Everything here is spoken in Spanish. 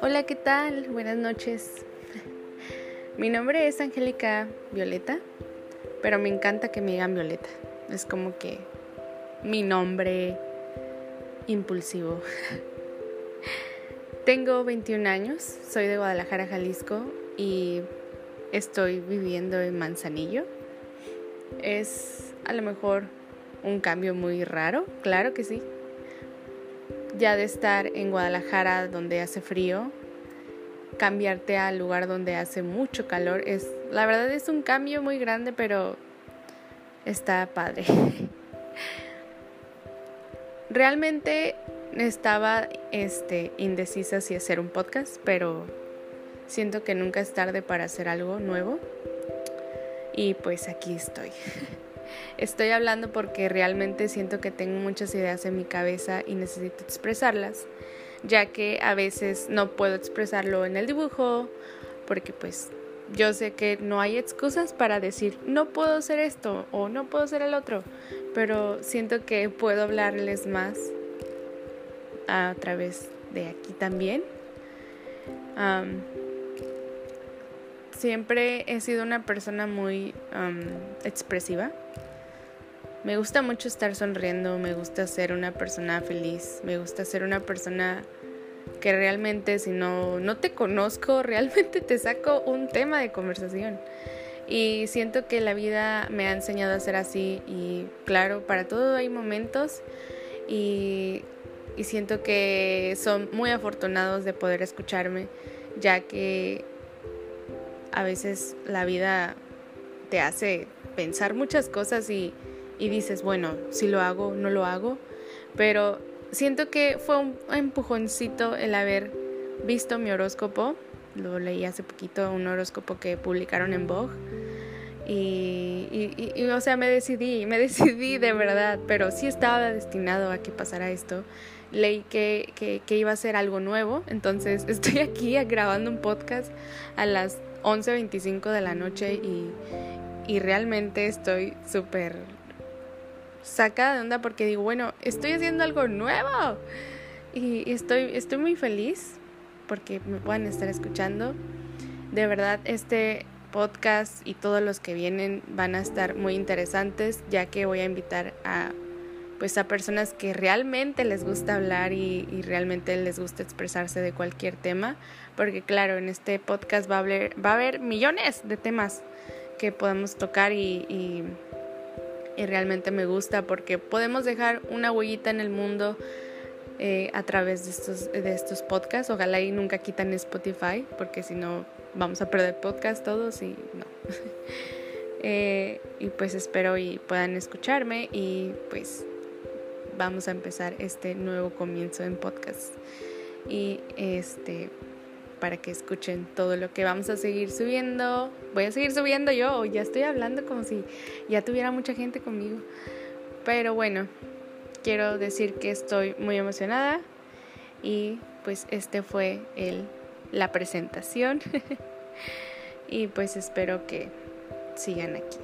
Hola, ¿qué tal? Buenas noches. Mi nombre es Angélica Violeta, pero me encanta que me digan Violeta. Es como que mi nombre impulsivo. Tengo 21 años, soy de Guadalajara, Jalisco y estoy viviendo en Manzanillo. Es a lo mejor un cambio muy raro, claro que sí. Ya de estar en Guadalajara donde hace frío, cambiarte al lugar donde hace mucho calor es la verdad es un cambio muy grande, pero está padre. Realmente estaba este indecisa si hacer un podcast, pero siento que nunca es tarde para hacer algo nuevo. Y pues aquí estoy. Estoy hablando porque realmente siento que tengo muchas ideas en mi cabeza y necesito expresarlas, ya que a veces no puedo expresarlo en el dibujo, porque pues yo sé que no hay excusas para decir no puedo hacer esto o no puedo hacer el otro, pero siento que puedo hablarles más a través de aquí también. Siempre he sido una persona muy expresiva. Me gusta mucho estar sonriendo, me gusta ser una persona feliz, me gusta ser una persona que realmente si no, no te conozco, realmente te saco un tema de conversación. Y siento que la vida me ha enseñado a ser así y claro, para todo hay momentos y, y siento que son muy afortunados de poder escucharme, ya que a veces la vida te hace pensar muchas cosas y, y dices, bueno, si lo hago, no lo hago, pero siento que fue un empujoncito el haber visto mi horóscopo. Lo leí hace poquito, un horóscopo que publicaron en Vogue. Y, y, o sea, me decidí, me decidí de verdad, pero sí estaba destinado a que pasara esto. Leí que, que, que iba a ser algo nuevo, entonces estoy aquí grabando un podcast a las 11.25 de la noche y, y realmente estoy súper sacada de onda porque digo, bueno, estoy haciendo algo nuevo. Y estoy, estoy muy feliz porque me puedan estar escuchando. De verdad, este podcast y todos los que vienen van a estar muy interesantes, ya que voy a invitar a pues a personas que realmente les gusta hablar y, realmente les gusta expresarse de cualquier tema, porque claro, en este podcast va a haber, va a haber millones de temas que podemos tocar y y realmente me gusta porque podemos dejar una huellita en el mundo eh, a través de estos, de estos podcasts. Ojalá y nunca quitan Spotify porque si no vamos a perder podcast todos y no. Eh, y pues espero y puedan escucharme y pues vamos a empezar este nuevo comienzo en podcast. Y este para que escuchen todo lo que vamos a seguir subiendo. Voy a seguir subiendo yo, ya estoy hablando como si ya tuviera mucha gente conmigo. Pero bueno, quiero decir que estoy muy emocionada y pues este fue el, la presentación y pues espero que sigan aquí.